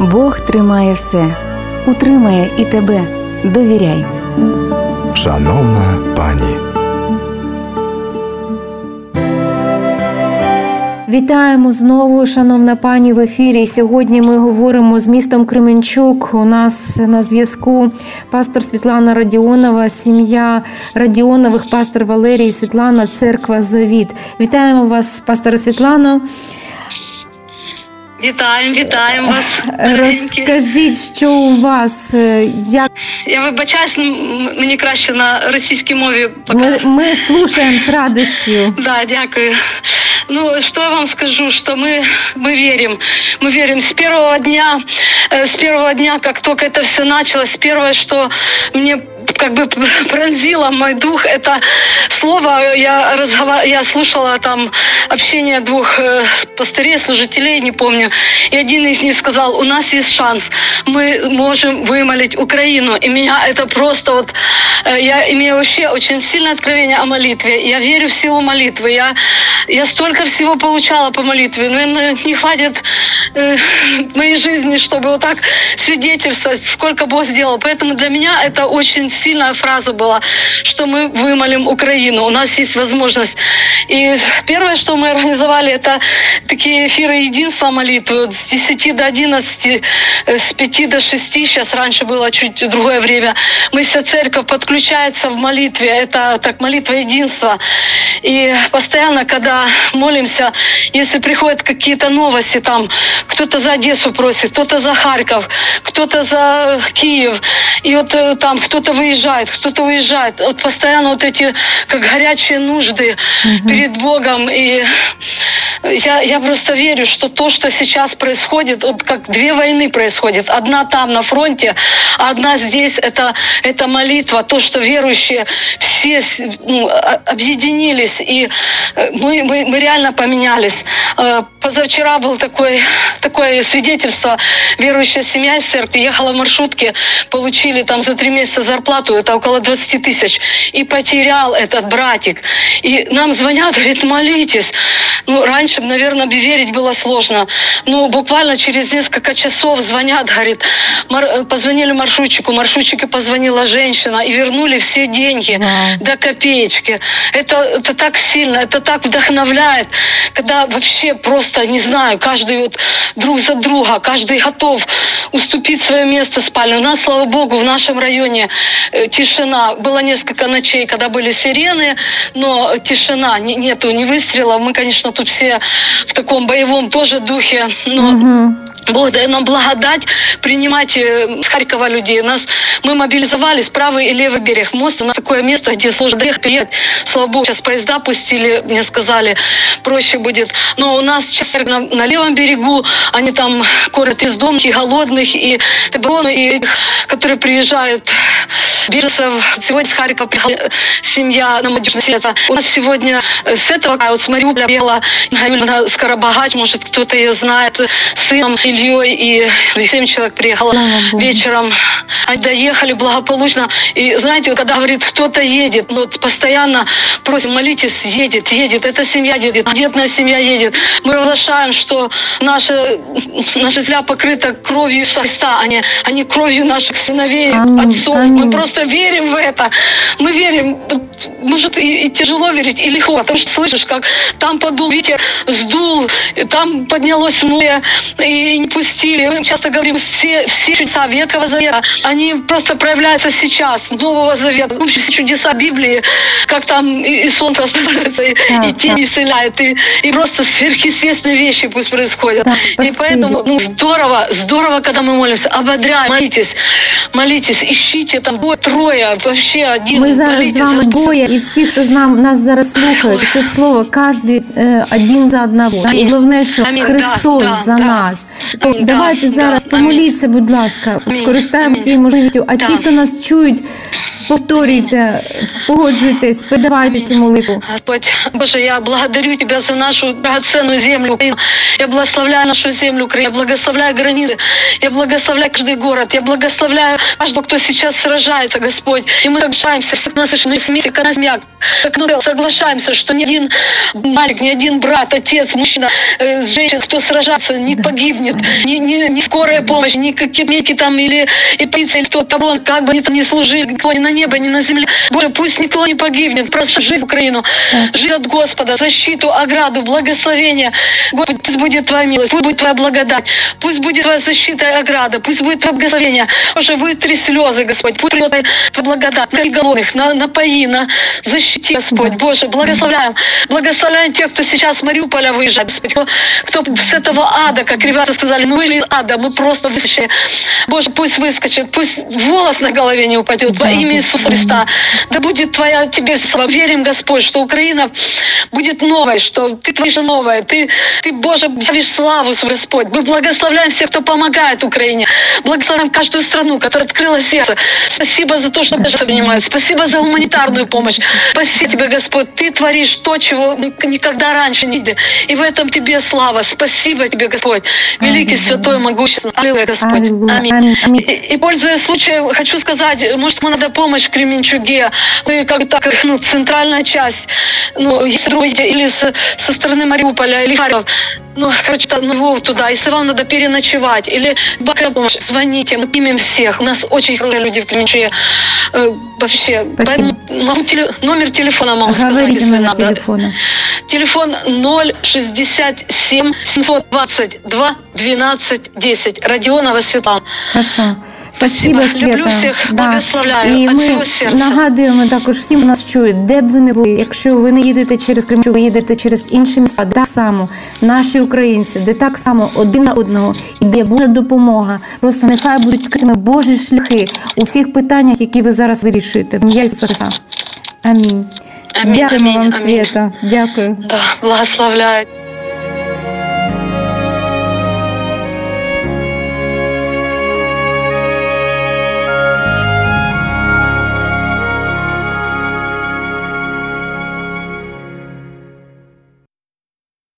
Бог тримає все, утримає і тебе. Довіряй. Шановна пані. Вітаємо знову, шановна пані в ефірі. Сьогодні ми говоримо з містом Кременчук. У нас на зв'язку пастор Світлана Радіонова, сім'я Радіонових, пастор Валерій Світлана, церква Завіт. Вітаємо вас, пастор Світлано. Вітаємо, вітаємо вас. дорогенькі. Розкажіть, що у вас е, як Я вибачаюсь, м- мені краще на російській мові поки. ми, ми слушаємо з радістю. Да, дякую. Ну, что я вам скажу, что мы, мы верим. Мы верим с первого дня, э, с первого дня, как только это все началось, первое, что мне как бы пронзило мой дух, это слово, я, разговар... я слушала там общение двух э, пастырей, служителей, не помню, и один из них сказал, у нас есть шанс, мы можем вымолить Украину, и меня это просто вот, э, я имею вообще очень сильное откровение о молитве, я верю в силу молитвы, я, я столько всего получала по молитве, но не хватит э, моей жизни, чтобы вот так свидетельствовать, сколько Бог сделал, поэтому для меня это очень сильная фраза была, что мы вымолим Украину, у нас есть возможность. И первое, что мы организовали, это такие эфиры единства молитвы с 10 до 11, э, с 5 до 6, сейчас раньше было чуть другое время. Мы вся церковь подключается в молитве, это так молитва единства. И постоянно, когда молимся, если приходят какие-то новости, там кто-то за Одессу просит, кто-то за Харьков, кто-то за Киев, и вот э, там кто-то выезжает, кто-то уезжает. Вот постоянно вот эти как горячие нужды перед Богом. И я, я просто верю, что то, что сейчас происходит, вот как две войны происходит. Одна там на фронте, а одна здесь. Это, это молитва, то, что верующие все ну, объединились. И э, мы, мы, мы реально поменялись. Э, Позавчера был такой, такое свидетельство. Верующая семья из церкви ехала в маршрутке, получили там за три месяца зарплату, это около 20 тысяч, и потерял этот братик. И нам звонят, говорит, молитесь. Ну, раньше, наверное, верить было сложно. Ну, буквально через несколько часов звонят, говорит, мар- позвонили маршрутчику, маршрутчике позвонила женщина и вернули все деньги до копеечки. Это, это так сильно, это так вдохновляет, когда вообще просто, не знаю, каждый вот друг за друга, каждый готов уступить свое место спальне. У нас, слава богу, в нашем районе э, тишина. Было несколько ночей, когда были сирены, но тишина, не- нету ни выстрелов. Мы, конечно, тут все в таком боевом тоже духе, но Бог дает нам благодать принимать э, с Харькова людей. Нас, мы мобилизовались, правый и левый берег моста. У нас такое место, где сложно переехать. Слава Богу, сейчас поезда пустили, мне сказали, проще будет. Но у нас сейчас на, на левом берегу, они там кормят из дома и голодных, и и этих, которые приезжают беженцев. Сегодня с Харькова приехала э, семья на молодежное сердце. У нас сегодня э, с этого, края, вот с Мариуполя приехала Юльна Скоробогач, может, кто-то ее знает, с сыном Ильей, и семь человек приехало Богу. вечером. Они доехали благополучно. И знаете, вот когда говорит, кто-то едет, ну, вот постоянно просим, молитесь, едет, едет, эта семья едет, детная семья едет. Мы разглашаем, что наша, наша земля покрыта кровью Христа, а не, а не кровью наших сыновей, отцов. Мы просто верим в это. Мы верим. Может, и, и тяжело верить, и легко. Потому что слышишь, как там подул ветер, сдул, там поднялось море, и не пустили. Мы часто говорим, все, все чудеса Ветхого Завета, они просто проявляются сейчас, Нового Завета. В общем, все чудеса Библии, как там и, и солнце останавливается, и, Так, и тень исцеляет, и, и просто сверхъестественные вещи пусть происходят. Так, и поэтому ну, здорово, здорово, когда мы молимся, ободряем, молитесь, молитесь, ищите там двое, трое, вообще один. Ми зараз з молитесь, вами Господь. двоє, і всі, хто з нам нас зараз слухає, це слово кожен е, один за одного. І головне, що Амінь. Христос Да, да, за да. нас. То Амінь. давайте Да, зараз да. помоліться, будь ласка, Амінь. скористаємося Амінь. цією можливістю. А Да. ті, хто нас чують, повторюйте, погоджуйтесь, передавайте цю молитву. Господь, Боже, я благодарю Тебя за нашу драгоценную землю Украину. Я благословляю нашу землю Украину. Я благословляю границы. Я благословляю каждый город. Я благословляю каждого, кто сейчас сражается, Господь. И мы соглашаемся, все нас на смерти, как на семья, как на соглашаемся, что ни один мальчик, ни один брат, отец, мужчина, э, женщина, кто сражается, не погибнет. Не, не, не скорая помощь, не какие там или и полиция, или кто-то, вон, как бы они там не служили, кто ни на небо, ни на земле. Боже, пусть никто не погибнет, просто жизнь в Украину. Жизнь от Господа, защиту, ограду, благословение. Господь, пусть будет Твоя милость, пусть будет Твоя благодать, пусть будет Твоя защита и ограда, пусть будет Твое благословение. Боже, вытри слезы, Господь, пусть придет Твоя благодать на голодных, на, напои, на защити, Господь. Боже, благословляем, благословляем тех, кто сейчас с Мариуполя выезжает, Господь, кто, кто с этого ада, как ребята сказали, мы вышли из ада, мы просто выскочили. Боже, пусть выскочит, пусть волос на голове не упадет во имя Иисуса Христа. Да будет Твоя Тебе слава. Верим, Господь, что Украина будет новой, что Ты творишь новое. Ты, ты Боже, явишь славу Господь. Мы благословляем всех, кто помогает Украине. Благословляем каждую страну, которая открыла сердце. Спасибо за то, что даже принимает. Спасибо за гуманитарную помощь. Спасибо Тебе, Господь. Ты творишь то, чего никогда раньше не видели. И в этом Тебе слава. Спасибо Тебе, Господь. Великий, святой, могущественный. Аллилуйя, Господь. Аминь. И, и пользуясь случаем, хочу сказать, может, ему надо помощь в Кременчуге. Мы как так, ну, центральная часть, ну, если или с- со стороны Мариуполя, или Харьков. Ну, короче, там, ну, Львов туда. Если вам надо переночевать, или какая помощь, звоните, мы примем всех. У нас очень хорошие люди в Кременчуге. Э, вообще, Спасибо. поэтому теле- номер телефона могу сказать, Говорите если номер надо. телефона. Телефон 067 722 12 10. Родионова Светлана. Хорошо. Спасибо. Люблю всіх, благословляю І від ми серця. нагадуємо також всім, хто нас чують, де б ви не були. Якщо ви не їдете через Кримчук, ви їдете через інші міста, де так само наші українці, де так само один на одного іде Божа допомога. Просто нехай будуть відкритими Божі шляхи у всіх питаннях, які ви зараз вирішуєте. В ім'я Ісуса Христа. Амінь. Амінь, Дякуємо амінь, вам, амінь. Свята. Дякую. Да, благословляю.